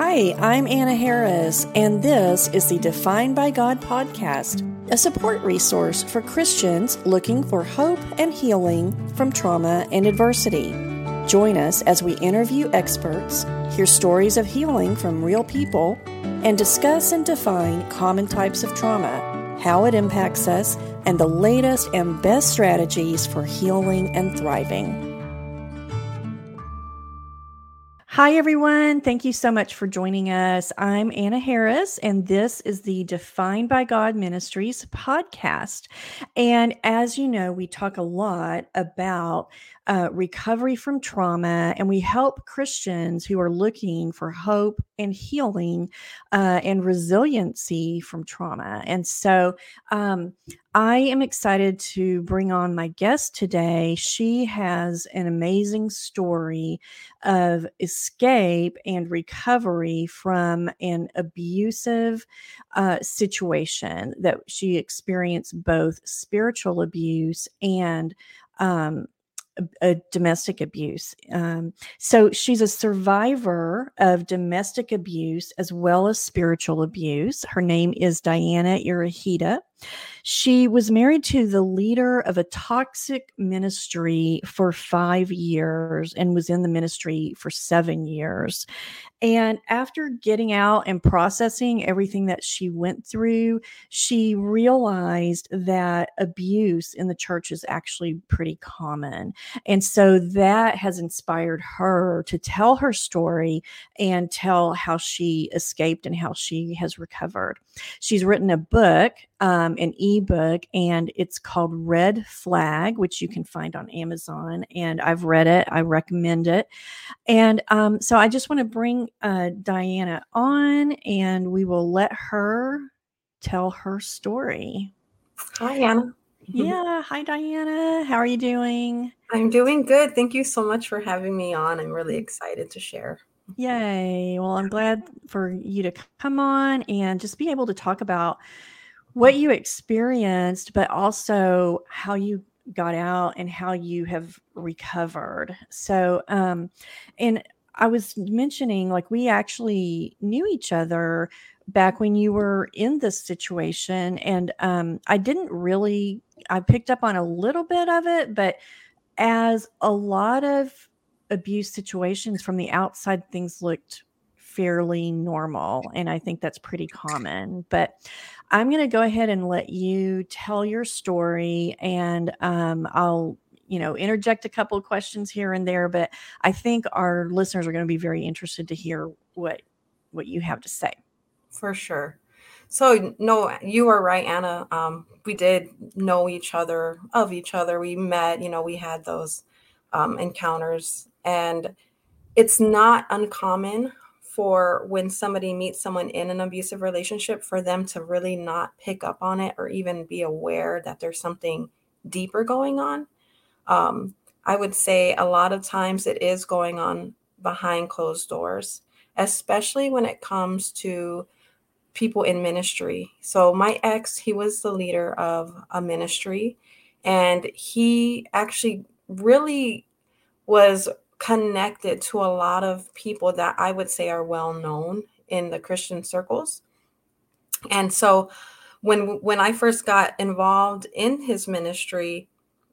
Hi, I'm Anna Harris, and this is the Defined by God podcast, a support resource for Christians looking for hope and healing from trauma and adversity. Join us as we interview experts, hear stories of healing from real people, and discuss and define common types of trauma, how it impacts us, and the latest and best strategies for healing and thriving. Hi, everyone. Thank you so much for joining us. I'm Anna Harris, and this is the Defined by God Ministries podcast. And as you know, we talk a lot about uh, recovery from trauma, and we help Christians who are looking for hope and healing uh, and resiliency from trauma. And so um, I am excited to bring on my guest today. She has an amazing story of escape and recovery from an abusive uh, situation that she experienced both spiritual abuse and um, a, domestic abuse. Um, so she's a survivor of domestic abuse as well as spiritual abuse. Her name is Diana Irahita. She was married to the leader of a toxic ministry for five years and was in the ministry for seven years. And after getting out and processing everything that she went through, she realized that abuse in the church is actually pretty common. And so that has inspired her to tell her story and tell how she escaped and how she has recovered. She's written a book um, an ebook, and it's called Red Flag, which you can find on Amazon. And I've read it, I recommend it. And um, so I just want to bring uh, Diana on, and we will let her tell her story. Hi, Anna. Yeah. Hi, Diana. How are you doing? I'm doing good. Thank you so much for having me on. I'm really excited to share. Yay. Well, I'm glad for you to come on and just be able to talk about what you experienced, but also how you got out and how you have recovered. So, um, and I was mentioning like we actually knew each other back when you were in this situation, and um, I didn't really, I picked up on a little bit of it, but as a lot of abuse situations from the outside, things looked fairly normal. And I think that's pretty common. But I'm going to go ahead and let you tell your story and um, I'll you know interject a couple of questions here and there but i think our listeners are going to be very interested to hear what what you have to say. For sure. So no you are right anna. Um, we did know each other of each other. We met you know we had those um, encounters and it's not uncommon for when somebody meets someone in an abusive relationship for them to really not pick up on it or even be aware that there's something deeper going on. Um, I would say a lot of times it is going on behind closed doors, especially when it comes to people in ministry. So, my ex, he was the leader of a ministry, and he actually really was connected to a lot of people that I would say are well known in the Christian circles. And so when when I first got involved in his ministry,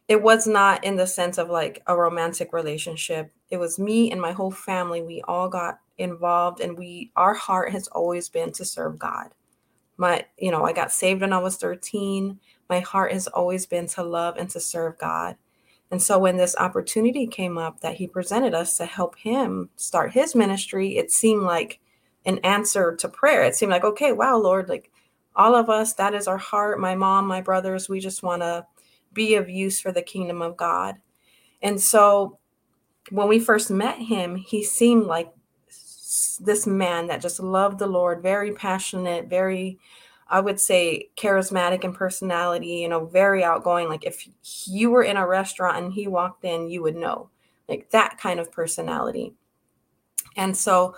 it was not in the sense of like a romantic relationship. It was me and my whole family. We all got involved and we our heart has always been to serve God. My, you know, I got saved when I was 13. My heart has always been to love and to serve God. And so when this opportunity came up that he presented us to help him start his ministry, it seemed like an answer to prayer. It seemed like, okay, wow, Lord, like all of us, that is our heart. My mom, my brothers, we just want to be of use for the kingdom of God. And so when we first met him, he seemed like this man that just loved the Lord, very passionate, very I would say charismatic in personality, you know, very outgoing. Like if you were in a restaurant and he walked in, you would know, like that kind of personality. And so,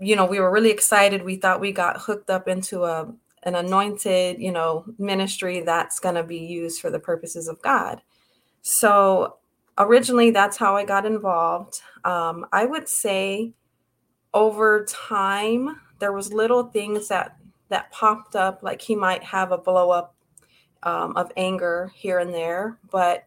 you know, we were really excited. We thought we got hooked up into a an anointed, you know, ministry that's going to be used for the purposes of God. So originally, that's how I got involved. Um, I would say over time there was little things that that popped up like he might have a blow up um, of anger here and there. But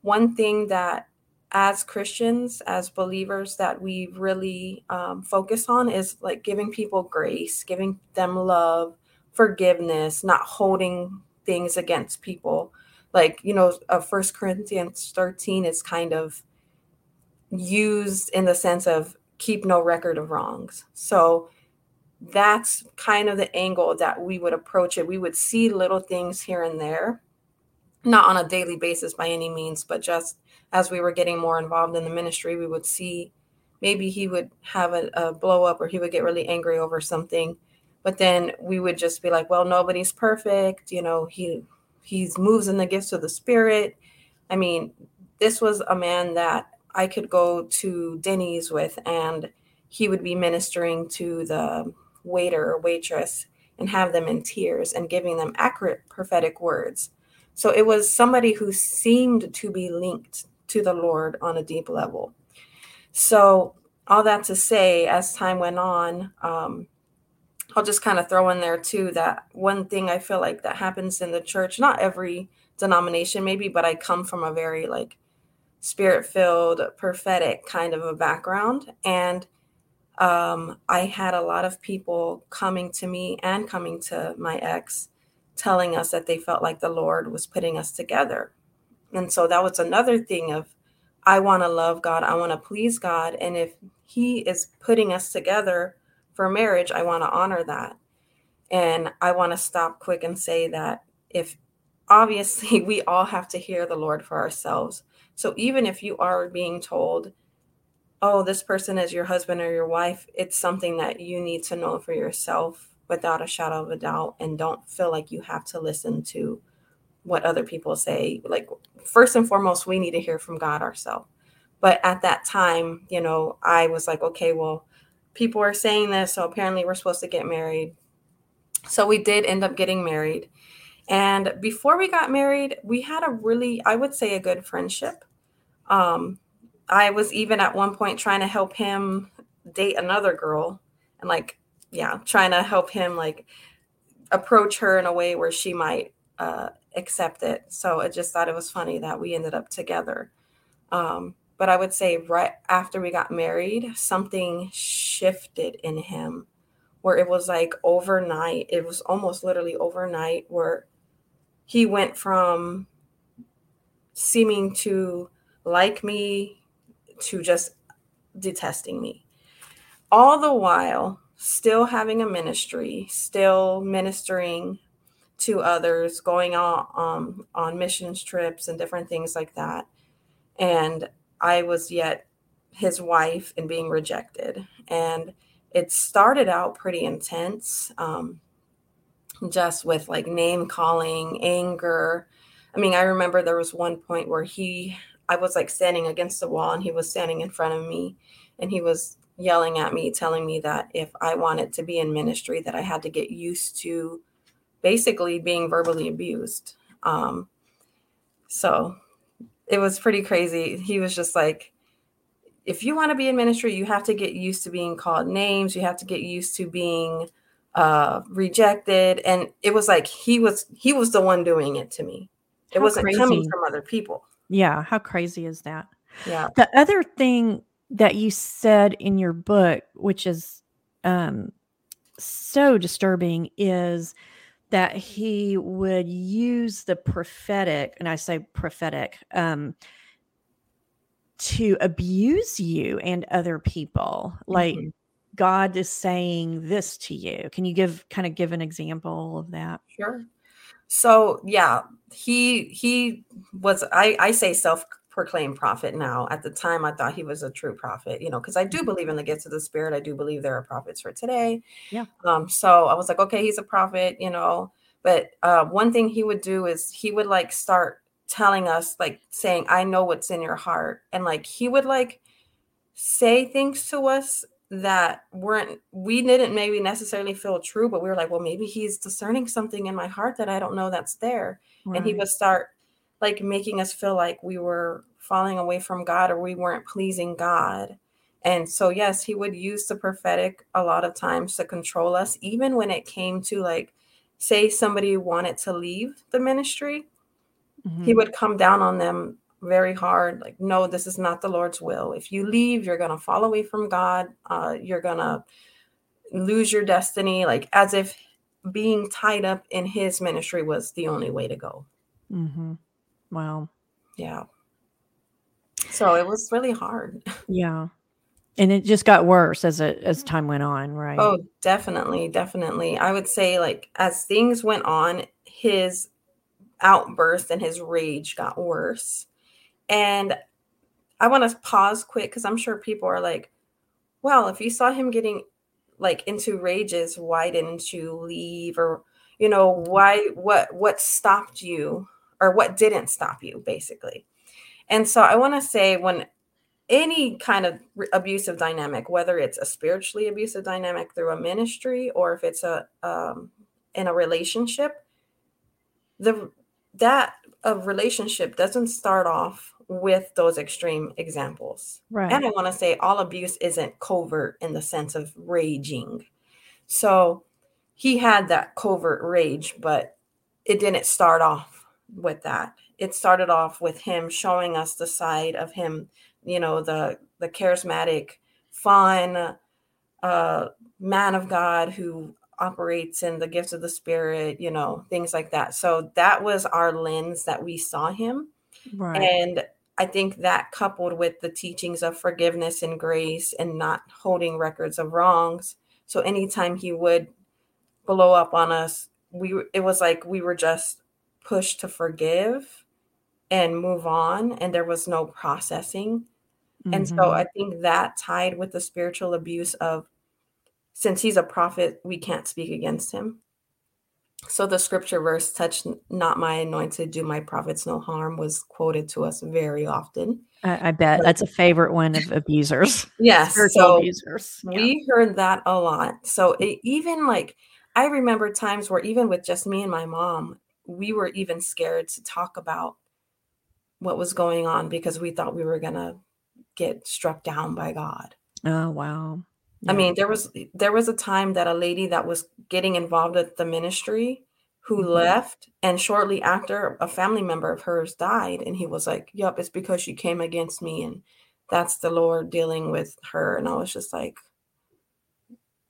one thing that as christians as believers that we really um, focus on is like giving people grace giving them love forgiveness not holding things against people. Like you know uh, first corinthians 13 is kind of used in the sense of keep no record of wrongs. So that's kind of the angle that we would approach it. We would see little things here and there not on a daily basis by any means but just as we were getting more involved in the ministry we would see maybe he would have a, a blow up or he would get really angry over something. But then we would just be like well nobody's perfect. You know he He moves in the gifts of the spirit. I mean this was a man that i could go to denny's with and he would be ministering to the waiter or waitress and have them in tears and giving them accurate prophetic words so it was somebody who seemed to be linked to the lord on a deep level so all that to say as time went on um, I'll just kind of throw in there too that one thing I feel like that happens in the church, not every denomination maybe, but I come from a very like spirit filled, prophetic kind of a background. And um, I had a lot of people coming to me and coming to my ex telling us that they felt like the Lord was putting us together. And so that was another thing of I want to love God, I want to please God. And if He is putting us together, for marriage, I want to honor that. And I want to stop quick and say that if obviously we all have to hear the Lord for ourselves. So even if you are being told, oh, this person is your husband or your wife, it's something that you need to know for yourself without a shadow of a doubt and don't feel like you have to listen to what other people say. Like, first and foremost, we need to hear from God ourselves. But at that time, you know, I was like, okay, well, people are saying this, so apparently we're supposed to get married. So we did end up getting married. And before we got married, we had a really, I would say, a good friendship. Um, I was even at one point trying to help him date another girl and, like, yeah, trying to help him, like, approach her in a way where she might uh, accept it. So I just thought it was funny that we ended up together. Um, but I would say right after we got married, something shifted in him where it was like overnight. It was almost literally overnight where he went from seeming to like me to just detesting me. All the while, still having a ministry, still ministering to others, going on um, on missions trips and different things like that. And I was yet his wife and being rejected. And it started out pretty intense, um, just with like name calling, anger. I mean, I remember there was one point where he, I was like standing against the wall and he was standing in front of me and he was yelling at me, telling me that if I wanted to be in ministry, that I had to get used to basically being verbally abused. Um, so it was pretty crazy. He was just like, if you want to be in ministry, you have to get used to being called names. You have to get used to being uh, rejected. And it was like he was he was the one doing it to me. It how wasn't crazy. coming from other people. Yeah, how crazy is that? Yeah. The other thing that you said in your book, which is um, so disturbing, is that he would use the prophetic, and I say prophetic, um, to abuse you and other people. Like mm-hmm. God is saying this to you. Can you give kind of give an example of that? Sure. So yeah, he he was I I say self proclaimed prophet now. At the time, I thought he was a true prophet, you know, because I do mm-hmm. believe in the gifts of the spirit. I do believe there are prophets for today. Yeah. Um, so I was like, okay, he's a prophet, you know. But uh, one thing he would do is he would like start telling us, like saying, I know what's in your heart. And like he would like say things to us that weren't we didn't maybe necessarily feel true but we were like well maybe he's discerning something in my heart that i don't know that's there right. and he would start like making us feel like we were falling away from God or we weren't pleasing God. And so, yes, he would use the prophetic a lot of times to control us, even when it came to like, say, somebody wanted to leave the ministry, mm-hmm. he would come down on them very hard like, no, this is not the Lord's will. If you leave, you're going to fall away from God. Uh, you're going to lose your destiny, like as if being tied up in his ministry was the only way to go. Mm-hmm. Wow. Yeah. So it was really hard. Yeah and it just got worse as it as time went on right oh definitely definitely i would say like as things went on his outburst and his rage got worse and i want to pause quick because i'm sure people are like well if you saw him getting like into rages why didn't you leave? Or you know why what what stopped you or what didn't stop you basically. And so i want to say when any kind of abusive dynamic, whether it's a spiritually abusive dynamic through a ministry or if it's a um, in a relationship, the that a relationship doesn't start off with those extreme examples. Right. And I want to say all abuse isn't covert in the sense of raging. So he had that covert rage, but it didn't start off with that. It started off with him showing us the side of him you know the the charismatic fun uh man of god who operates in the gifts of the spirit you know things like that so that was our lens that we saw him right. and i think that coupled with the teachings of forgiveness and grace and not holding records of wrongs so anytime he would blow up on us we it was like we were just pushed to forgive and move on and there was no processing Mm-hmm. And so I mm-hmm. think that tied with the spiritual abuse of since he's a prophet, we can't speak against him. So the scripture verse, touch not my anointed, do my prophets no harm, was quoted to us very often. I, I bet that's a favorite one of abusers. yes. so abusers. Yeah. We heard that a lot. So it, even like, I remember times where even with just me and my mom, we were even scared to talk about what was going on because we thought we were going to get struck down by God. Oh wow. Yeah. I mean, there was there was a time that a lady that was getting involved with the ministry who mm-hmm. left and shortly after a family member of hers died and he was like, "Yep, it's because she came against me and that's the Lord dealing with her." And I was just like,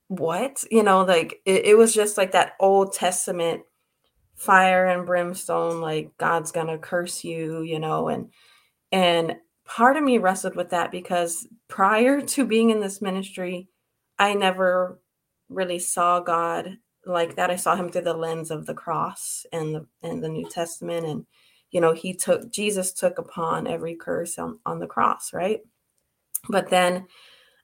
"What?" You know, like it, it was just like that Old Testament fire and brimstone like God's going to curse you, you know, and and part of me wrestled with that because prior to being in this ministry, I never really saw God like that. I saw him through the lens of the cross and the and the New Testament. And you know, he took Jesus took upon every curse on, on the cross, right? But then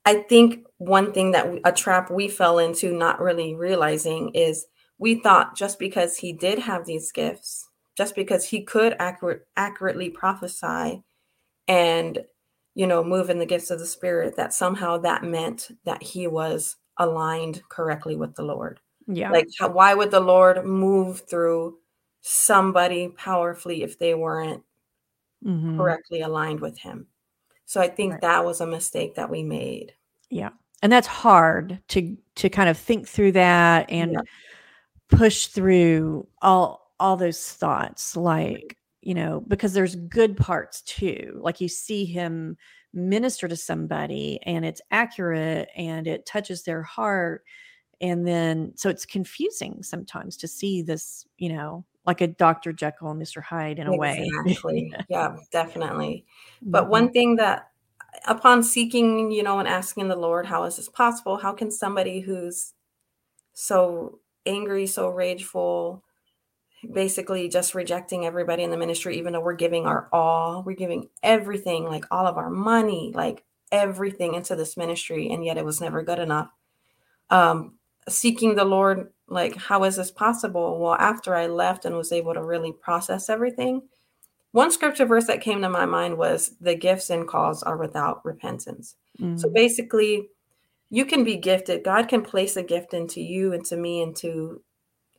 I think one thing that we, a trap we fell into, not really realizing, is we thought just because he did have these gifts, just because he could accurate, accurately prophesy, and you know move in the gifts of the spirit that somehow that meant that he was aligned correctly with the lord yeah like how, why would the lord move through somebody powerfully if they weren't mm-hmm. correctly aligned with him so i think right. that was a mistake that we made yeah and that's hard to to kind of think through that and yeah. push through all all those thoughts like you know, because there's good parts too. Like you see him minister to somebody and it's accurate and it touches their heart. And then, so it's confusing sometimes to see this, you know, like a Dr. Jekyll and Mr. Hyde in a way. Exactly. yeah, definitely. But mm-hmm. one thing that, upon seeking, you know, and asking the Lord, how is this possible? How can somebody who's so angry, so rageful, basically just rejecting everybody in the ministry, even though we're giving our all, we're giving everything, like all of our money, like everything into this ministry, and yet it was never good enough. Um, seeking the Lord, like, how is this possible? Well, after I left and was able to really process everything, one scripture verse that came to my mind was the gifts and calls are without repentance. Mm-hmm. So mm. basically, you can be gifted. God can place a gift into you, into me, into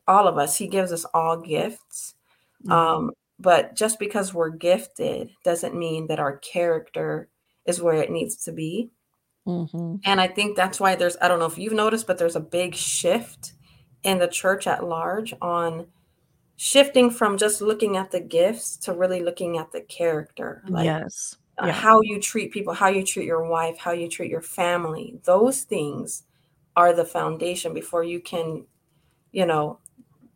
all of us. He gives us all gifts. Mm-hmm. Um, but just because we're gifted doesn't mean that our character is where it needs to be. Mm-hmm. And I think that's why there's, I don't know if you've noticed, but there's a big shift in the church at large on shifting from just looking at the gifts to really looking at the character. Like, yes. Uh, yeah. How you treat people, how you treat your wife, how you treat your family. Those things are the foundation before you can, you know,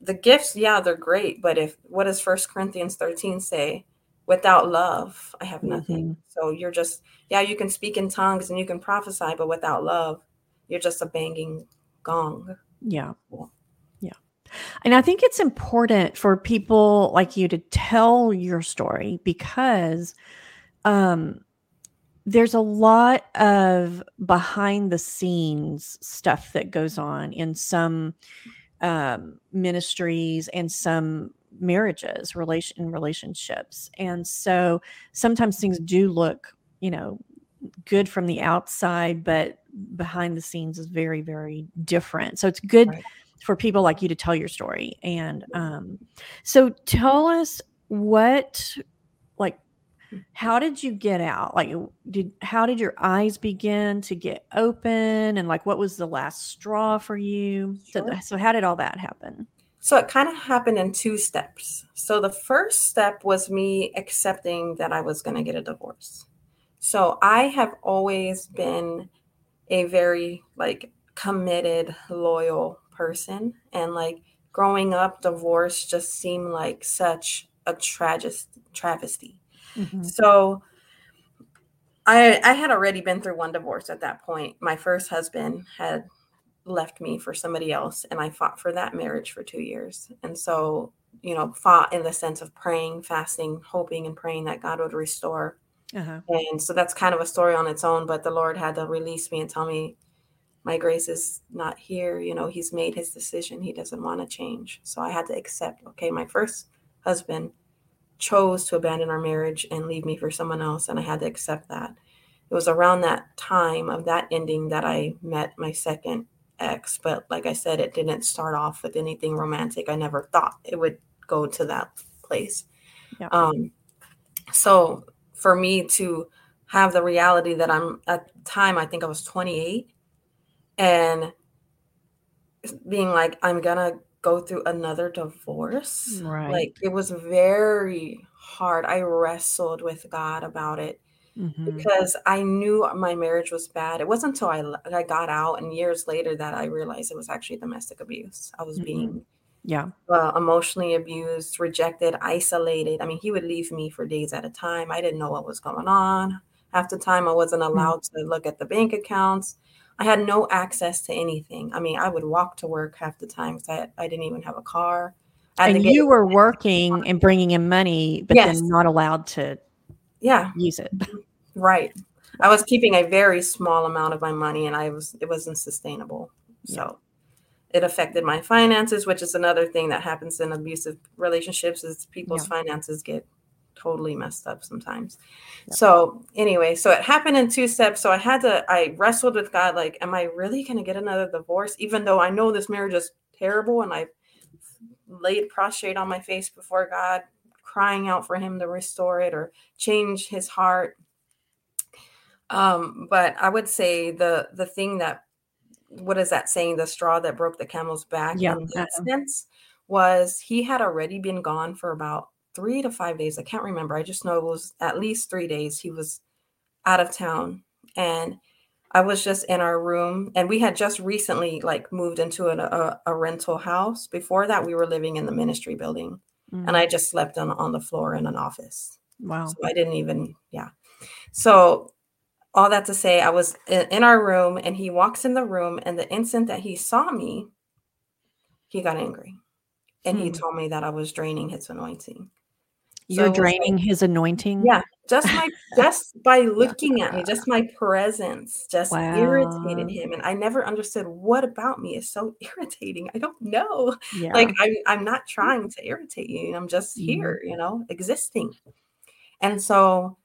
the gifts, yeah, they're great. But if, what does First Corinthians 13 say? without love i have nothing mm-hmm. so you're just yeah you can speak in tongues and you can prophesy but without love you're just a banging gong yeah yeah and i think it's important for people like you to tell your story because um there's a lot of behind the scenes stuff that goes on in some um, ministries and some marriages relation relationships. And so sometimes things do look you know good from the outside but behind the scenes is very very different. So it's good right. for people like you to tell your story. And um so tell us what like how did you get out like did how did your eyes begin to get open and like what was the last straw for you sure. so, so how did all that happen so it kind of happened in two steps. So the first step was me accepting that I was going to get a divorce. So I have always been a very like committed, loyal person and like growing up divorce just seemed like such a tragic travesty. Mm-hmm. So I I had already been through one divorce at that point. My first husband had left me for somebody else and i fought for that marriage for two years and so you know fought in the sense of praying fasting hoping and praying that god would restore uh-huh. and so that's kind of a story on its own but the lord had to release me and tell me my grace is not here you know he's made his decision he doesn't want to change so i had to accept okay my first husband chose to abandon our marriage and leave me for someone else and i had to accept that it was around that time of that ending that i met my second ex, but like I said, it didn't start off with anything romantic. I never thought it would go to that place. Yeah. Um, so for me to have the reality that I'm at the time, I think I was 28, and being like, I'm gonna go through another divorce. Right. Like it was very hard. I wrestled with God about it mm-hmm. because I knew my marriage was bad. It wasn't until I, I got out and years later that I realized it was actually domestic abuse. I was mm-hmm. being yeah uh, emotionally abused, rejected, isolated. I mean, he would leave me for days at a time. I didn't know what was going on. Half the time, I wasn't mm-hmm. allowed mm-hmm. to look at the bank accounts. I had no access to anything. I mean, I would walk to work half the time because I, I didn't even have a car. And you were working and bringing in money, but yes. then not allowed to yeah use it right i was keeping a very small amount of my money and i was it wasn't sustainable so it affected my finances which is another thing that happens in abusive relationships is people's yeah. finances get totally messed up sometimes so anyway so it happened in two steps so i had to i wrestled with god like am i really going to get another divorce even though i know this marriage is terrible and i laid prostrate on my face before god crying out for him to restore it or change his heart. Um, but I would say the the thing that what is that saying? The straw that broke the camel's back yeah. in that sense was he had already been gone for about three to five days. I can't remember. I just know it was at least three days. He was out of town and I was just in our room and we had just recently like moved into an, a, a rental house. Before that, we were living in the ministry building mm-hmm. and I just slept on on the floor in an office. Wow. So I didn't even yeah. So all that to say, I was in, in our room and he walks in the room and the instant that he saw me, he got angry. And hmm. he told me that I was draining his anointing. You're so draining like, his anointing? Yeah. Just my just by looking at me, just my presence just wow. irritated him. And I never understood what about me is so irritating. I don't know. Yeah. Like I'm I'm not trying to irritate you. I'm just mm-hmm. here, you know, existing. And so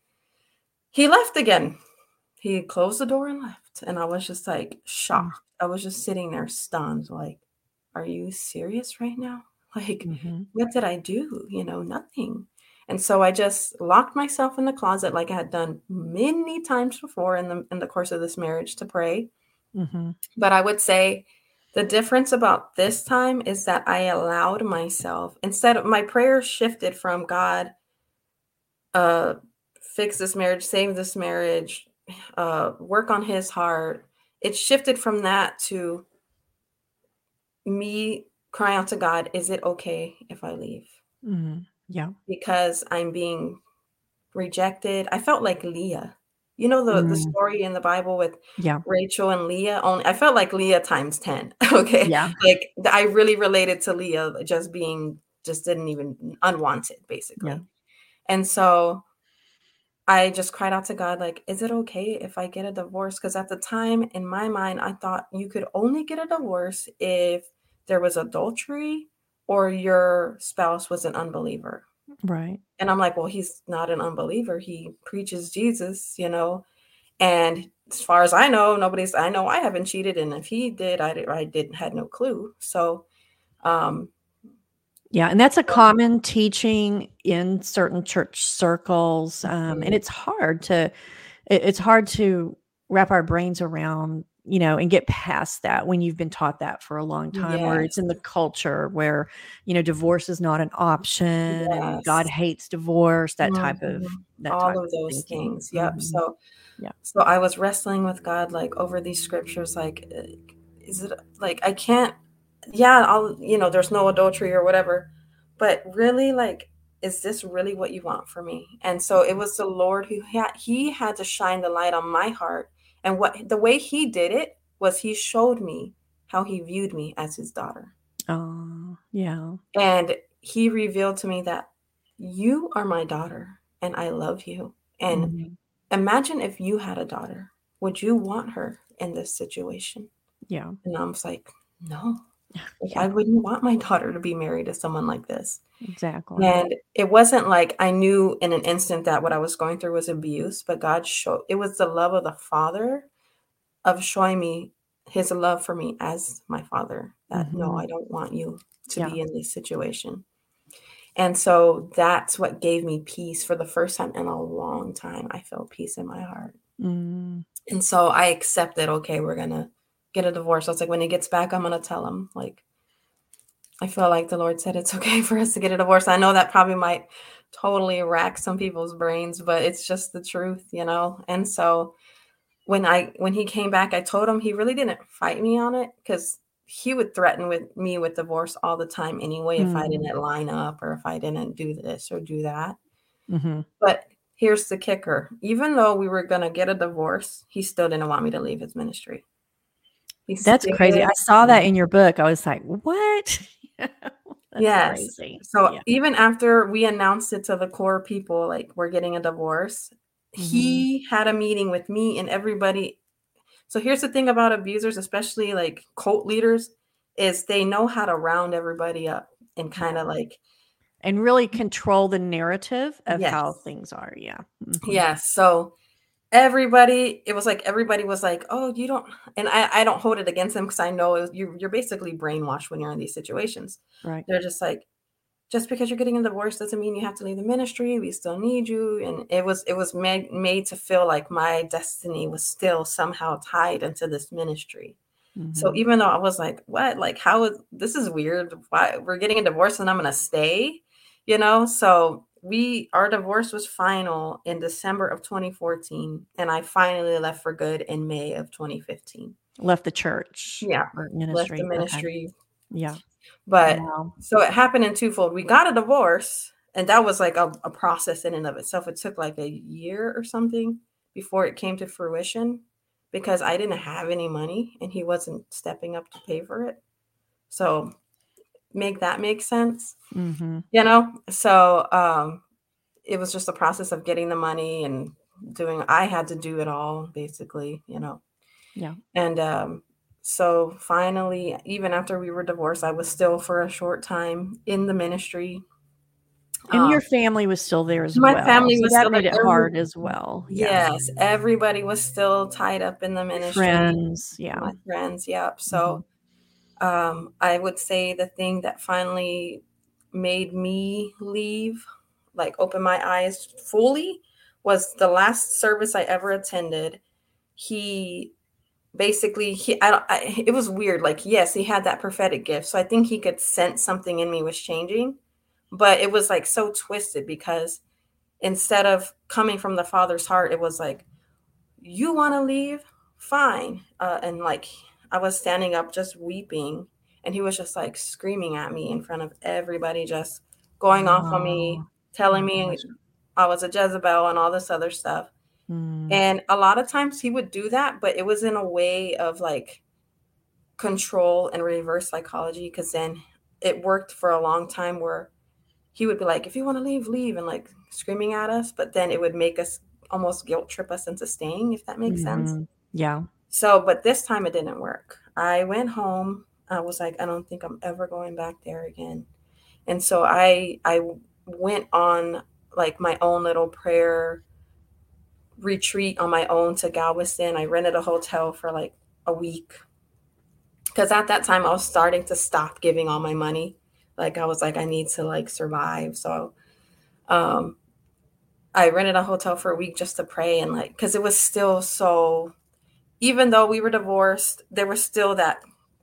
he left again. He closed the door and left. And I was just like mm. shocked. I was just sitting there stunned, like, are you serious right now? Like, mm-hmm. what did I do? You know, nothing. And so I just locked myself in the closet like I had done many times before in the in the course of this marriage to pray. Mhm. But I would say the difference about this time is that I allowed myself instead of my prayer shifted from God uh fix this marriage, save this marriage, uh work on his heart. It shifted from that to me crying out to God, is it okay if I leave? Mhm. Yeah. Because I'm being rejected. I felt like Leah. You know the the Mm. story in the Bible with Yeah. Rachel and Leah? Only I felt like Leah times 10, okay? Yeah. Like, I really related to Leah just being just didn't even unwanted, Yeah. basically. And so I just cried out to God, like, "Is it okay if I get a divorce? Because at the time, in my mind, I thought you could only get a divorce if there was adultery or your spouse was an unbeliever. Right. And I'm like, "Well, he's not an unbeliever, he preaches Jesus," you know? And as far as I know, nobody's I know I haven't cheated, and if he did, I I didn't had no clue. So, um Yeah, and that's a common teaching in certain church circles, um, and Mhm. it's hard to it it's hard to wrap our brains around, you know, and get past that when you've been taught that for a long time, where it's in the culture where, you know, divorce is not an option and God hates divorce, that type of Mhm. that All of of those thinking. things, yep, Mhm. so Yeah. so I was wrestling with God, like, over these scriptures, like, uh, is it like, I can't yeah, I'll you know, there's no adultery or whatever, but really, like, is this really what you want for me? And so it was the Lord who had he had to shine the light on my heart, and what the way he did it was he showed me how he viewed me as his daughter. Oh, yeah. And he revealed to me that, "You are my daughter, and I love you, and Mhm. imagine if you had a daughter, would you want her in this situation?" Yeah. And I was like, "No, like, Yeah. I wouldn't want my daughter to be married to someone like this." Exactly. And it wasn't like I knew in an instant that what I was going through was abuse, but God showed it was the love of the Father of showing me his love for me as my father, that, "No, I don't want you to Yeah. be in this situation." And so that's what gave me peace for the first time in a long time, I felt peace in my heart. Mm. And so I accepted, "Okay, we're gonna get a divorce." I was like, "When he gets back, I'm gonna tell him," like I feel like the Lord said it's okay for us to get a divorce. I know that probably might totally rack some people's brains, but it's just the truth, you know? And so when I when he came back, I told him he really didn't fight me on it because he would threaten with me with divorce all the time anyway if I Mm. didn't line up or if I didn't do this or do that. Mhm. But here's the kicker, even though we were gonna get a divorce, he still didn't want me to leave his ministry. He That's crazy. I saw that in your book. I was like, "What?" Yes. crazy. So Yeah. even after we announced it to the core people, like, "We're getting a divorce," Mhm. he had a meeting with me and everybody so here's the thing about abusers, especially, like, cult leaders, is they know how to round everybody up and kinda, like And really control the narrative of how things are, yeah. Mhm. Yes, so everybody it was like everybody was like, "Oh, you don't" and I I don't hold it against them because I know it you're you're basically brainwashed when you're in these situations. Right. They're just like, "Just because you're getting a divorce doesn't mean you have to leave the ministry, we still need you," and it was it was made made to feel like my destiny was still somehow tied into this ministry. So Mhm. even though I was like, "What? Like, how is this is weird. Why we're getting a divorce and I'm gonna stay?" You know? So we our divorce was final in December of 2014, and I finally left for good in May of 2015. Left the church Yeah, left the ministry, okay. Yeah. But Wow. so it happened in twofold. We got a divorce, and that was like a a process in and of itself. It took like a year or something before it came to fruition because I didn't have any money and he wasn't stepping up to pay for it. So make that make sense, Mhm. you know? So, um, it was just a process of getting the money and doing I had to do it all basically, you know? Yeah. And, um, so finally, even after we were divorced, I was still for a short time in the ministry. And your Um family was still there as My well, My family so was that still made like it hard as well, yeah. Yes, everybody was still tied up in the ministry. Friends, yeah. My friends, yep. So, um, I would say the thing that finally made me leave like open my eyes fully was the last service I ever attended. He basically he I, I, it was weird like yes he had that prophetic gift so i think he could sense something in me was changing but it was like so twisted because instead of coming from the father's heart it was like you want to leave fine uh, and like i was standing up just weeping and he was just like screaming at me in front of everybody just going oh. off on me telling me i was a jezebel and all this other stuff Mm. And a lot of times he would do that, but it was in a way of like control and reverse psychology because then it worked for a long time where he would be like, if you want to leave, leave, and like screaming at us, but then it would make us almost guilt trip us into staying, if that makes mm-hmm. sense. Yeah. So, but this time it didn't work. I went home. I was like, I don't think I'm ever going back there again. And so I I went on like my own little prayer retreat on my own to Galveston. I rented a hotel for like a week because at that time I was starting to stop giving all my money. Like I was like, I need to like survive. So um I rented a hotel for a week just to pray and like because it was still so even though we were divorced, there was still that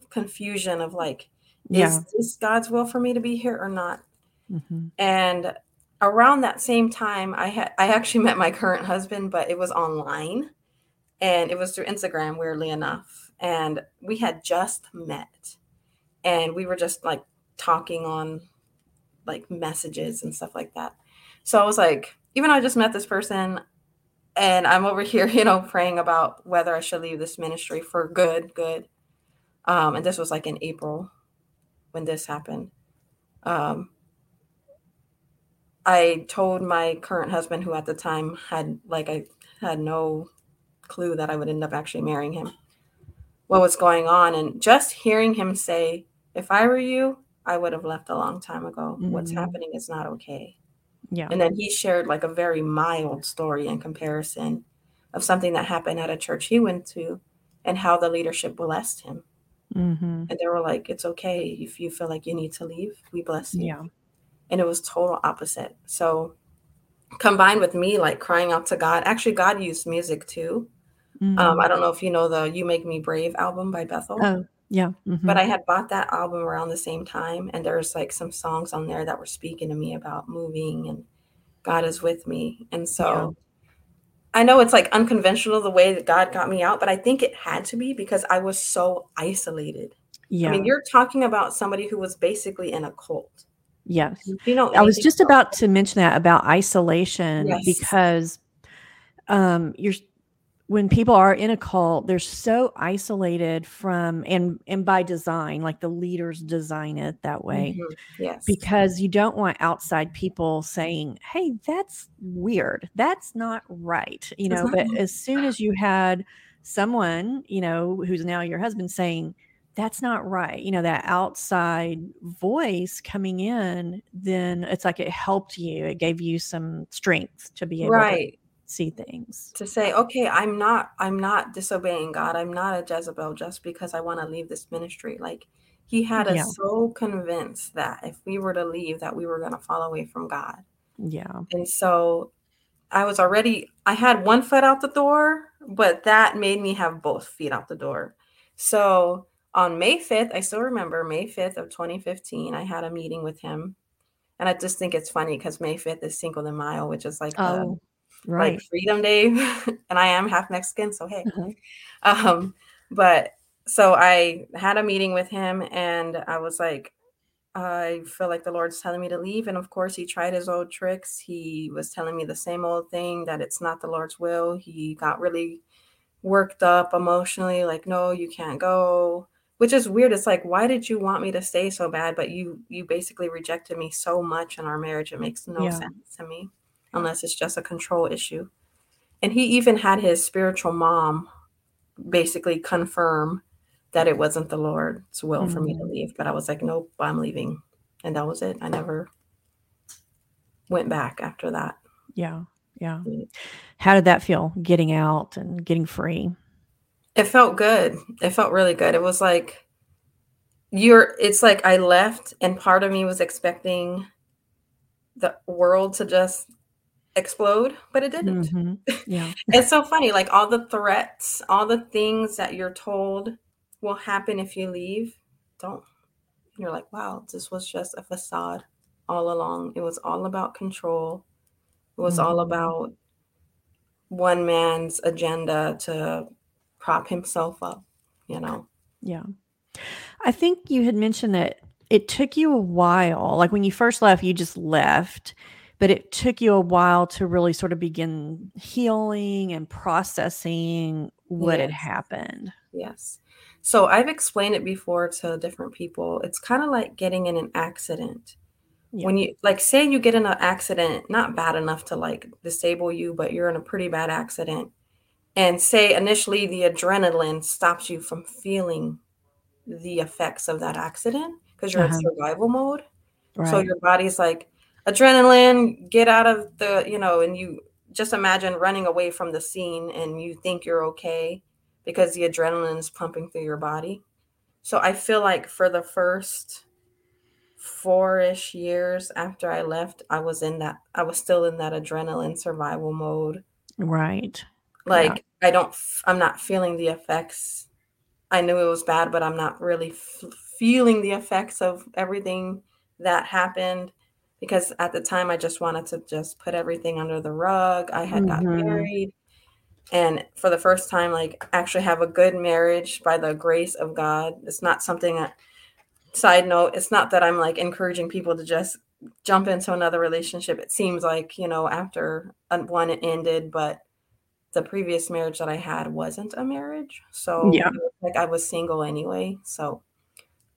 confusion of like, yeah. is this God's will for me to be here or not? Mm-hmm. And around that same time i had i actually met my current husband but it was online and it was through instagram weirdly enough and we had just met and we were just like talking on like messages and stuff like that so i was like even though i just met this person and i'm over here you know praying about whether i should leave this ministry for good good um and this was like in april when this happened um I told my current husband, who at the time had like I had no clue that I would end up actually marrying him, what was going on, and just hearing him say, "If I were you, I would have left a long time ago. Mm-hmm. What's happening is not okay." Yeah. And then he shared like a very mild story in comparison of something that happened at a church he went to, and how the leadership blessed him. Mm-hmm. And they were like, "It's okay if you feel like you need to leave. We bless you." Yeah and it was total opposite. So combined with me like crying out to God, actually God used music too. Mm-hmm. Um, I don't know if you know the "You Make Me Brave" album by Bethel. Oh, yeah. Mm-hmm. But I had bought that album around the same time, and there's like some songs on there that were speaking to me about moving and God is with me. And so yeah. I know it's like unconventional the way that God got me out, but I think it had to be because I was so isolated. Yeah. I mean, you're talking about somebody who was basically in a cult. Yes. You know, I was just about to mention that about isolation yes. because um you're when people are in a cult, they're so isolated from and and by design, like the leaders design it that way. Mm-hmm. Yes. Because you don't want outside people saying, Hey, that's weird. That's not right. You know, but as soon as you had someone, you know, who's now your husband saying, that's not right. You know, that outside voice coming in, then it's like it helped you. It gave you some strength to be able right. See things. To say, okay, I'm not I'm not disobeying God. I'm not a Jezebel just because I want to leave this ministry. Like he had us yeah. so convinced that if we were to leave that we were going to fall away from God. Yeah. And so I was already I had one foot out the door, but that made me have both feet out the door. So on May 5th, I still remember May 5th of 2015, I had a meeting with him. And I just think it's funny because May 5th is Cinco de Mayo, which is like oh, right. like Freedom Day. and I am half Mexican, so hey. Uh-huh. Um, but so I had a meeting with him and I was like, I feel like the Lord's telling me to leave. And of course, he tried his old tricks. He was telling me the same old thing that it's not the Lord's will. He got really worked up emotionally, like, no, you can't go which is weird it's like why did you want me to stay so bad but you you basically rejected me so much in our marriage it makes no yeah. sense to me unless it's just a control issue and he even had his spiritual mom basically confirm that it wasn't the lord's will mm-hmm. for me to mm-hmm. leave but i was like nope i'm leaving and that was it i never went back after that yeah yeah mm. how did that feel getting out and getting free it felt good. It felt really good. It was like you're it's like I left and part of me was expecting the world to just explode, but it didn't. Mhm. Yeah. It's so funny, like all the threats, all the things that you're told will happen if you leave, don't. You're like, wow, this was just a facade all along. It was all about control. It was all Mhm. about one man's agenda to prop himself up, you know? Yeah. I think you had mentioned that it took you a while. Like when you first left, you just left, but it took you a while to really sort of begin healing and processing what had happened. Yes. So I've explained it before to different people. It's kind of like getting in an accident. Yeah. When you like say you get in an accident, not bad enough to like disable you, but you're in a pretty bad accident. And say initially the adrenaline stops you from feeling the effects of that accident because you're in Uh-huh. survival mode. So your body's like, adrenaline, get out of the, you know, and you just imagine running away from the scene and you think you're okay because the adrenaline is pumping through your body. So I feel like for the first four-ish years after I left, I was in that, I was still in that adrenaline survival mode. Right. Yeah. Like I don't, I'm not feeling the effects. I knew it was bad, but I'm not really f- feeling the effects of everything that happened because at the time I just wanted to just put everything under the rug. I had got Mhm. married and for the first time like actually have a good marriage by the grace of God. It's not something that side note, it's not that I'm like encouraging people to just jump into another relationship. It seems like, you know, after one ended, but the previous marriage that I had wasn't a marriage. So Yeah. like I was single anyway. So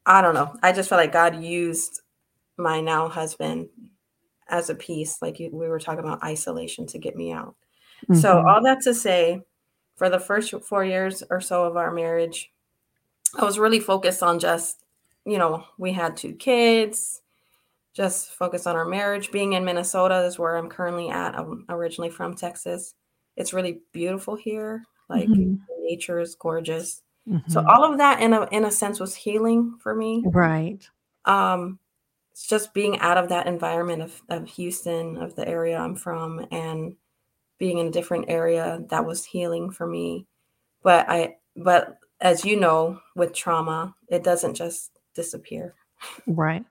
I don't know. I just felt like God used my now husband as a piece, like you, we were talking about isolation to get me out. So Mhm. all that to say, for the first four years or so of our marriage, I was really focused on just, you know, we had two kids, just focused on our marriage. Being in Minnesota is where I'm currently at. I'm originally from Texas. It's really beautiful here. Like Mhm. nature is gorgeous. So Mhm. all of that in a in a sense was healing for me. Right. Um it's just being out of that environment of, of Houston, of the area I'm from, and being in a different area, that was healing for me. But I but as you know, with trauma, it doesn't just disappear. Right.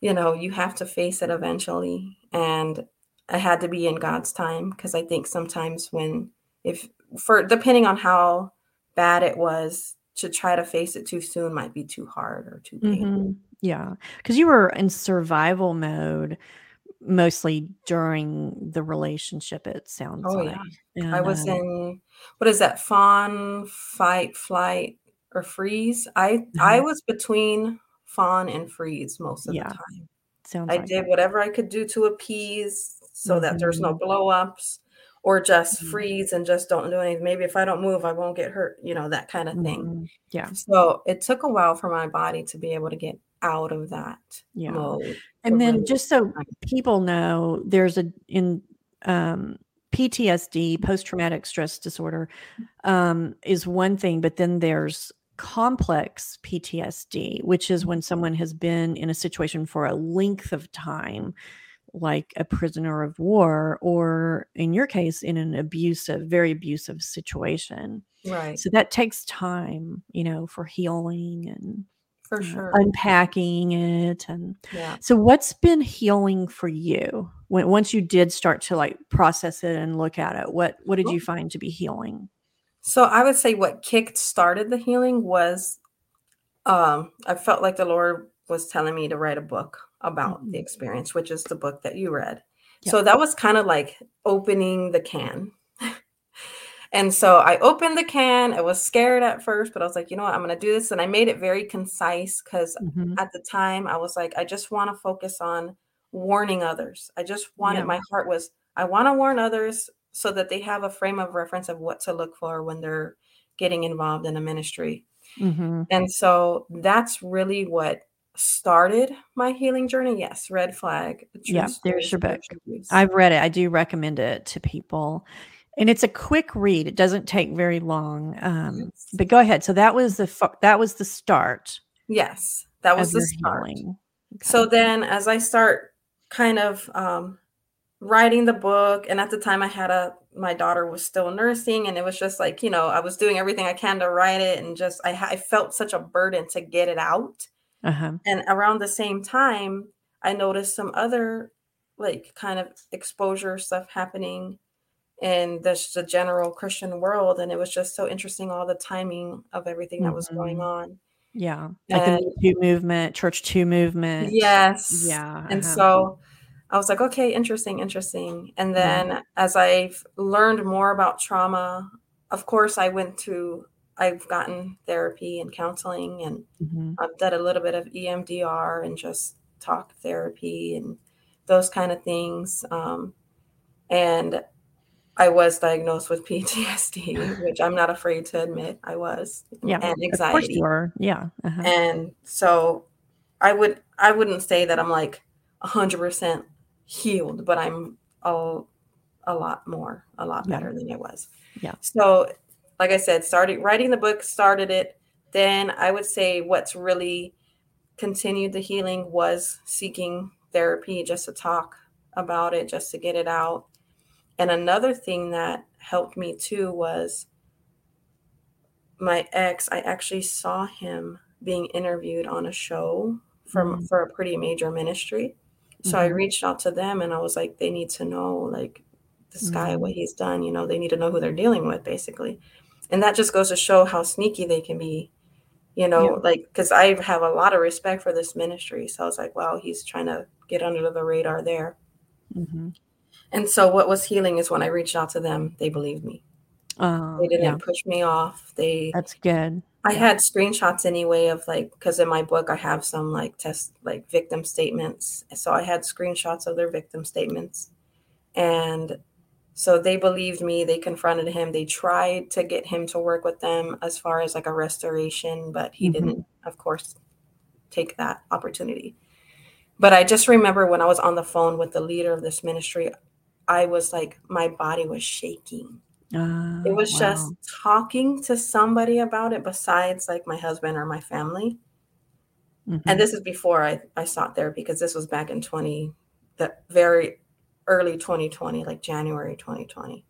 You know, you have to face it eventually. And I had to be in God's time because I think sometimes when if for depending on how bad it was, to try to face it too soon might be too hard or too painful. Mhm. Yeah. Because you were in survival mode mostly during the relationship, it sounds Oh like. yeah. I was um, in what is that? Fawn, fight, flight, or freeze. I I uh-huh. was between fawn and freeze most of the time. sounds I like did it. whatever I could do to appease so that there's no Mhm. blow ups or just Mhm. freeze and just don't do anything. Maybe if I don't move, I won't get hurt, you know, that kind of thing. Mhm. Yeah. So it took a while for my body to be able to get out of that Yeah. mode. And then really just so people know, there's a in um, PTSD, post traumatic stress disorder, um, is one thing, but then there's complex PTSD, which is when someone has been in a situation for a length of time, like a prisoner of war, or in your case, in an abusive, very abusive situation. Right. So that takes time, you know, for healing and For sure. unpacking it and Yeah. so what's been healing for you when once you did start to like process it and look at it what what did you find to be healing So I would say what kicked started the healing was um I felt like the Lord was telling me to write a book about the Mhm. experience, which is the book that you read. yeah So that was kind of like opening the can. And so I opened the can. I was scared at first, but I was like, you know what, I'm going to do this. And I made it very concise because hmm at the time I was like, I just want to focus on warning others. I just wanted, yeah my heart was, I want to warn others so that they have a frame of reference of what to look for when they're getting involved in a ministry. hmm And so that's really what started my healing journey. Yes, red flag, yeah there's your book i've read it i do recommend it to people and it's a quick read it doesn't take very long um Yes. but go ahead so that was the that was the start Yes, that was the start. healing So then as I start kind of um, writing the book and at the time i had a my daughter was still nursing and it was just like you know i was doing everything i can to write it and just i, I felt such a burden to get it out uh-huh. and around the same time i noticed some other like kind of exposure stuff happening in the, the general christian world and it was just so interesting all the timing of everything mm-hmm. that was going mm-hmm. on yeah like and, the two movement Church Too movement yes yeah and uh-huh. so I was like, okay, interesting, interesting. And then mm-hmm. as I've learned more about trauma, of course, I went to, I've gotten therapy and counseling, and mm-hmm. I've done a little bit of EMDR and just talk therapy and those kind of things. Um, and I was diagnosed with PTSD, which I'm not afraid to admit I was. Yeah, and anxiety. Of course you were. Yeah. Uh-huh. And so I would I wouldn't say that I'm like 100% healed, but I'm a, a lot more, a lot better yeah. than I was. Yeah. So, like I said, started writing the book, started it. Then I would say what's really continued the healing was seeking therapy just to talk about it, just to get it out. And another thing that helped me too was my ex, I actually saw him being interviewed on a show from mm-hmm. for a pretty major ministry. So mm-hmm. I reached out to them and I was like, they need to know like this mm-hmm. guy, what he's done, you know, they need to know who they're dealing with basically. And that just goes to show how sneaky they can be, you know, yeah. like because I have a lot of respect for this ministry. So I was like, wow, he's trying to get under the radar there. And so what was healing is when I reached out to them, they believed me. Oh, they didn't yeah. push me off. They That's good. I had screenshots anyway of like because in my book I have some like test like victim statements. So I had screenshots of their victim statements. And so they believed me, they confronted him, they tried to get him to work with them as far as like a restoration, but he mm-hmm. didn't, of course, take that opportunity. But I just remember when I was on the phone with the leader of this ministry, I was like, my body was shaking uh, it was wow. just talking to somebody about it besides like my husband or my family. Mm-hmm. And this is before I, I sought therapy because this was back in 20, the very early 2020, like January 2020.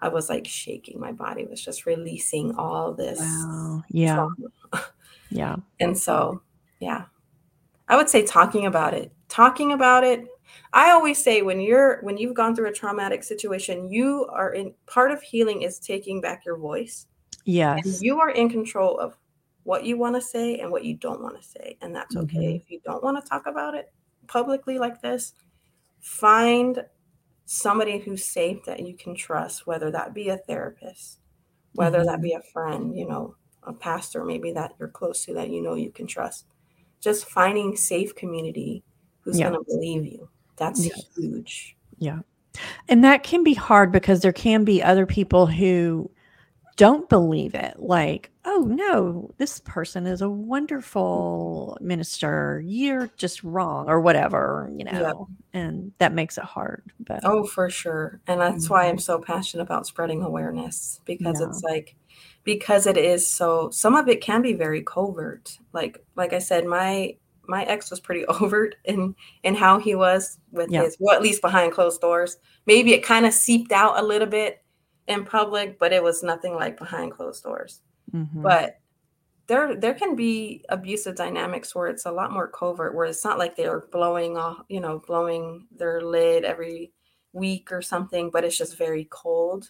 I was like shaking. My body was just releasing all this. Wow. Yeah. yeah. And so, yeah, I would say talking about it, talking about it, I always say when you're when you've gone through a traumatic situation, you are in part of healing is taking back your voice. Yes. And you are in control of what you want to say and what you don't want to say. And that's okay. Mm-hmm. If you don't want to talk about it publicly like this, find somebody who's safe that you can trust, whether that be a therapist, whether mm-hmm. that be a friend, you know, a pastor maybe that you're close to that you know you can trust. Just finding safe community who's yeah. going to believe you. That's yeah. huge. Yeah. And that can be hard because there can be other people who don't believe it. Like, oh no, this person is a wonderful minister. You're just wrong or whatever, you know. Yeah. And that makes it hard. But oh, for sure. And that's mm-hmm. why I'm so passionate about spreading awareness because yeah. it's like because it is so some of it can be very covert. Like like I said, my my ex was pretty overt in in how he was with yeah. his well at least behind closed doors maybe it kind of seeped out a little bit in public but it was nothing like behind closed doors mm-hmm. but there there can be abusive dynamics where it's a lot more covert where it's not like they're blowing off you know blowing their lid every week or something but it's just very cold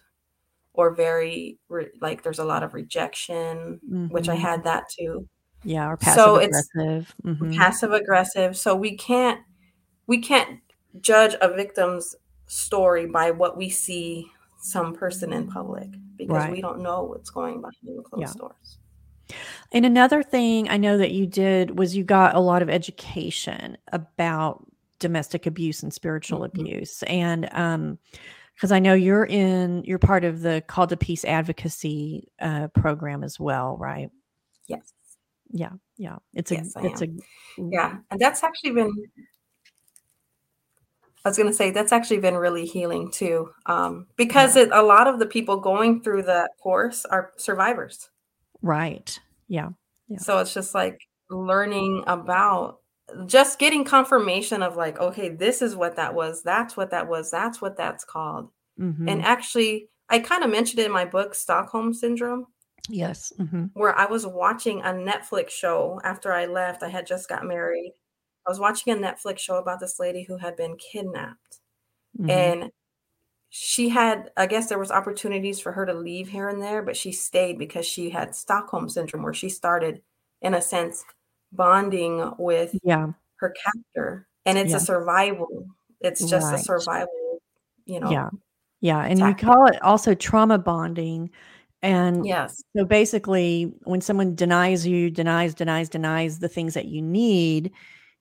or very re- like there's a lot of rejection mm-hmm. which i mm-hmm. had that too yeah, or passive so aggressive. Mm-hmm. Passive aggressive. So we can't we can't judge a victim's story by what we see some person in public because right. we don't know what's going behind closed yeah. doors. And another thing I know that you did was you got a lot of education about domestic abuse and spiritual mm-hmm. abuse. And um because I know you're in you're part of the Called to Peace advocacy uh, program as well, right? Yes. Yeah, yeah. It's a yes, it's am. a yeah, and that's actually been I was going to say that's actually been really healing too, um, because yeah. it, a lot of the people going through the course are survivors. Right. Yeah. yeah. So it's just like learning about just getting confirmation of like, okay, this is what that was. That's what that was. That's what that's called. Mhm. And actually, I kind of mentioned it in my book, Stockholm Syndrome, Yes. Mhm. where I was watching a Netflix show after I left. I had just got married. I was watching a Netflix show about this lady who had been kidnapped. Mhm. And she had, I guess there was opportunities for her to leave here and there, but she stayed because she had Stockholm syndrome, where she started, in a sense, bonding with Yeah. her captor. And it's Yeah. a survival. It's just a survival, you know. Yeah. Yeah, and you tactic. call it also trauma bonding. And Yes. so basically, when someone denies you, denies, denies, denies the things that you need,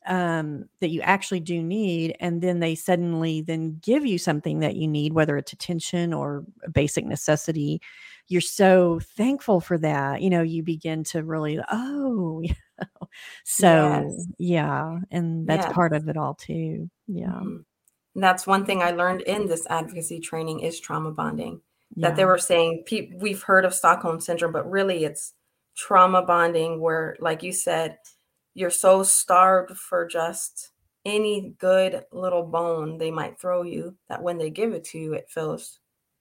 um, that you actually do need, and then they suddenly then give you something that you need, whether it's attention or a basic necessity, you're so thankful for that. You know, you begin to really, oh, you know. So Yes. yeah, and that's Yes. part of it all too. Yeah. Mhm. That's one thing I learned in this advocacy training is trauma bonding. That they were saying peop we've heard of Stockholm syndrome, but really it's trauma bonding where, like you said, you're so starved for just any good little bone they might throw you that when they give it to you, it feels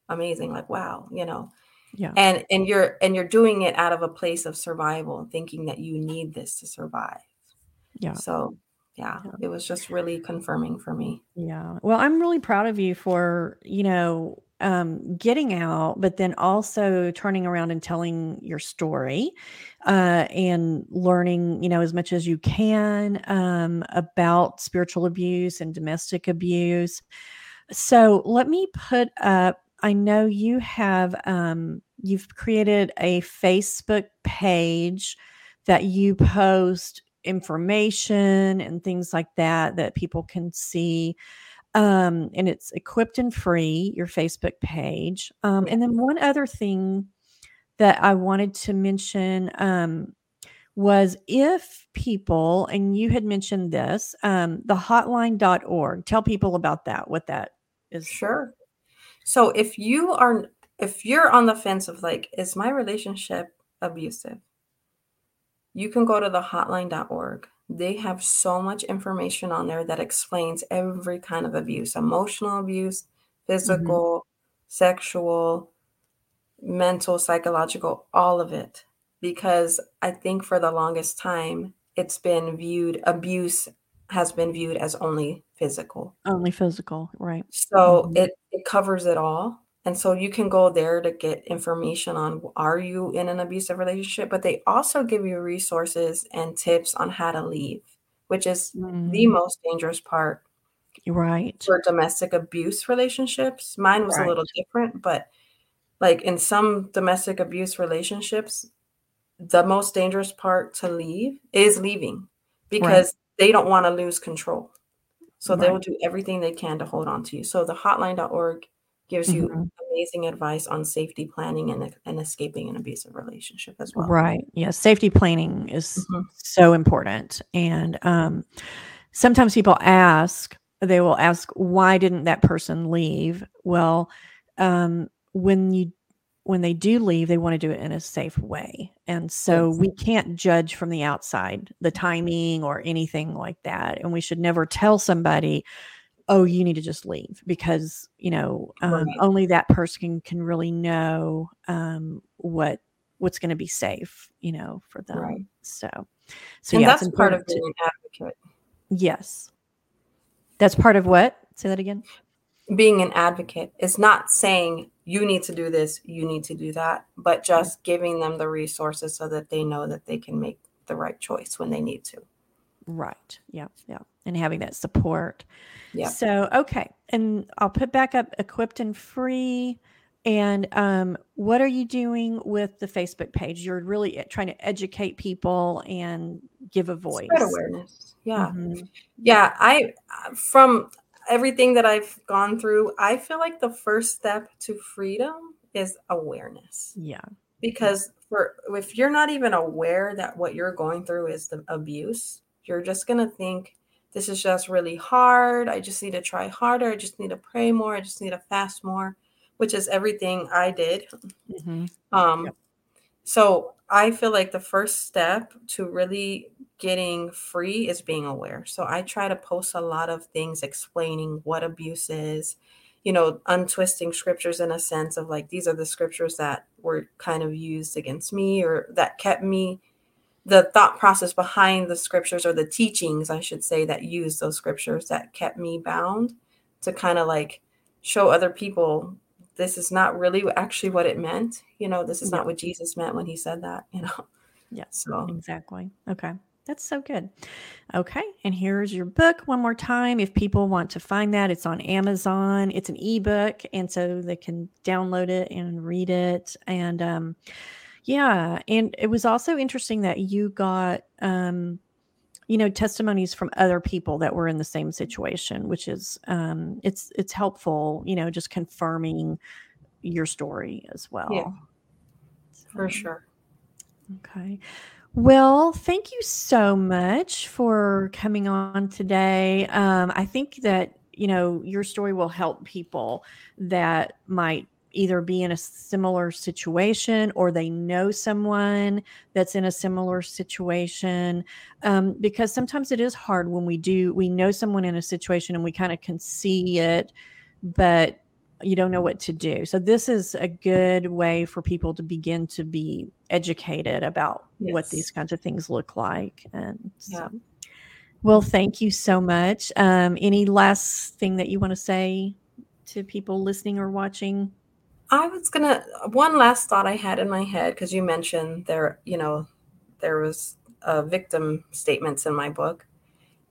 amazing, like, wow, you know? Yeah. And and you're and you're doing it out of a place of survival, thinking that you need this to survive. Yeah. So, yeah, Yeah. it was just really confirming for me. Yeah. Well, I'm really proud of you for, you know, um, getting out, but then also turning around and telling your story uh, and learning, you know, as much as you can um, about spiritual abuse and domestic abuse. So let me put up, I know you have, um, you've created a Facebook page that you post information and things like that that people can see um and it's equipped and free your facebook page um and then one other thing that i wanted to mention um was if people and you had mentioned this um the hotline.org tell people about that what that is Sure. So if you are if you're on the fence of like, is my relationship abusive? You can go to the hotline.org. They have so much information on there that explains every kind of abuse, emotional abuse, Mhm. physical, sexual, mental, psychological, all of it. Because I think for the longest time, it's been viewed, abuse has been viewed as only physical. only physical right So Mhm. it it covers it all. And so you can go there to get information on are you in an abusive relationship, but they also give you resources and tips on how to leave, which is the Mm, most dangerous part right for domestic abuse relationships. Mine was a little different, but like in some domestic abuse relationships, the most dangerous part to leave is leaving right because they don't want to lose control. So they will do everything they can to hold on to you. So the hotline.org gives you Mhm. amazing advice on safety planning and, and escaping an abusive relationship as well. Right. Yeah. Safety planning is Mhm. so important. And um, sometimes people ask, they will ask, why didn't that person leave? Well, um, when you when they do leave, they want to do it in a safe way. And so we can't judge from the outside the timing or anything like that. And we should never tell somebody, oh, you need to just leave because, you know, um, Right. only that person can really know um, what what's going to be safe, you know, for them. Right. So, so And yeah, that's part of being an advocate. yes. That's part of what? Say that again. Being an advocate is not saying you need to do this, you need to do that, but just giving them the resources so that they know that they can make the right choice when they need to. Right. Yeah. Yeah. And having that support. Yeah. So, okay. And I'll put back up equipped and free. And um, what are you doing with the Facebook page? You're really trying to educate people and give a Spread voice. awareness. Yeah. Mhm. Yeah, I from everything that I've gone through, I feel like the first step to freedom is awareness. Yeah. Because for if you're not even aware that what you're going through is the abuse, you're just going to think this is just really hard. I just need to try harder. I just need to pray more. I just need to fast more, which is everything I did. hmm Um Yep. so I feel like the first step to really getting free is being aware. So I try to post a lot of things explaining what abuse is, you know, untwisting scriptures in a sense of like these are the scriptures that were kind of used against me or that kept me the thought process behind the scriptures or the teachings, I should say, that use those scriptures that kept me bound to kind of like show other people this is not really actually what it meant. You know, this is yeah. not what Jesus meant when he said that, you know. Yeah. So exactly. Okay. That's so good. Okay. And here's your book one more time. If people want to find that, it's on Amazon. It's an ebook. And so they can download it and read it. And um, yeah. And it was also interesting that you got, um, you know, testimonies from other people that were in the same situation, which is, um, it's, it's helpful, you know, just confirming your story as well. Yeah. So, For sure. Okay. Well, thank you so much for coming on today. Um, I think that, you know, your story will help people that might either be in a similar situation or they know someone that's in a similar situation um, because sometimes it is hard when we do we know someone in a situation and we kind of can see it but you don't know what to do. So this is a good way for people to begin to be educated about yes. what these kinds of things look like. And so, yeah. well, thank you so much. Um, any last thing that you want to say to people listening or watching? I was gonna one last thought I had in my head because you mentioned there, you know, there was a victim statements in my book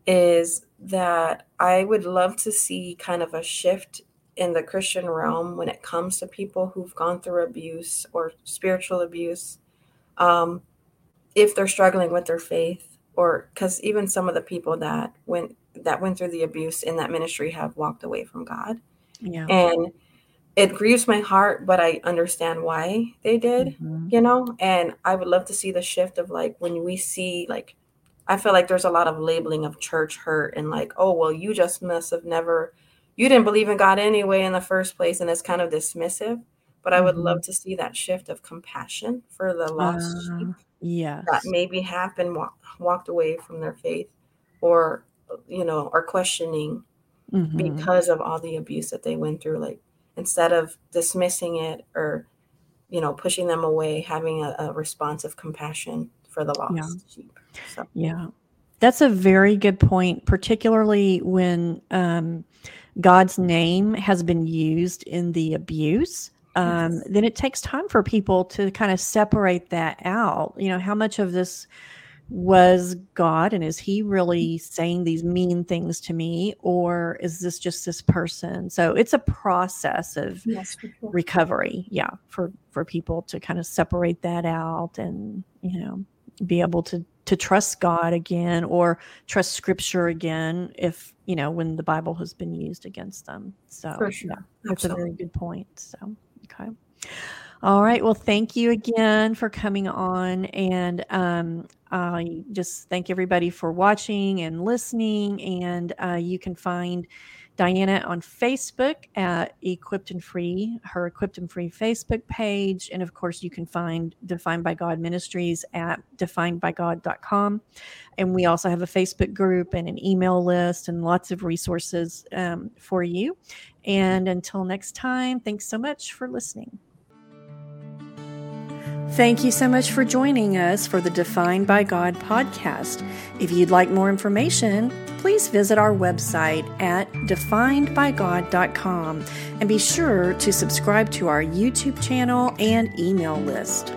is that I would love to see kind of a shift in the Christian realm when it comes to people who've gone through abuse or spiritual abuse, um, if they're struggling with their faith, or because even some of the people that went that went through the abuse in that ministry have walked away from God, yeah, and it grieves my heart, but I understand why they did, mm-hmm. you know, and I would love to see the shift of like when we see like I feel like there's a lot of labeling of church hurt and like, oh, well, you just must have never you didn't believe in God anyway in the first place, and it's kind of dismissive. But I would mm-hmm. love to see that shift of compassion for the lost uh, sheep. Yeah, that maybe have been walk, walked away from their faith, or you know, are questioning mm-hmm. because of all the abuse that they went through. Like instead of dismissing it or you know pushing them away, having a, a response of compassion for the lost yeah. sheep. So. Yeah, that's a very good point, particularly when. Um, God's name has been used in the abuse, um, yes. then it takes time for people to kind of separate that out. You know, how much of this was God and is he really saying these mean things to me or is this just this person? So it's a process of yes, sure. recovery. Yeah, for for people to kind of separate that out and, you know, be able to to trust God again or trust scripture again if, you know, when the Bible has been used against them. So sure. yeah, that's a very good point. So, okay. All right. Well, thank you again for coming on. And um, I just thank everybody for watching and listening. And uh, you can find Diana on Facebook at Equipped and Free, her Equipped and Free Facebook page. And of course, you can find Defined by God Ministries at definedbygod.com. And we also have a Facebook group and an email list and lots of resources um, for you. And until next time, thanks so much for listening. Thank you so much for joining us for the Defined by God podcast. If you'd like more information, please visit our website at definedbygod.com and be sure to subscribe to our YouTube channel and email list.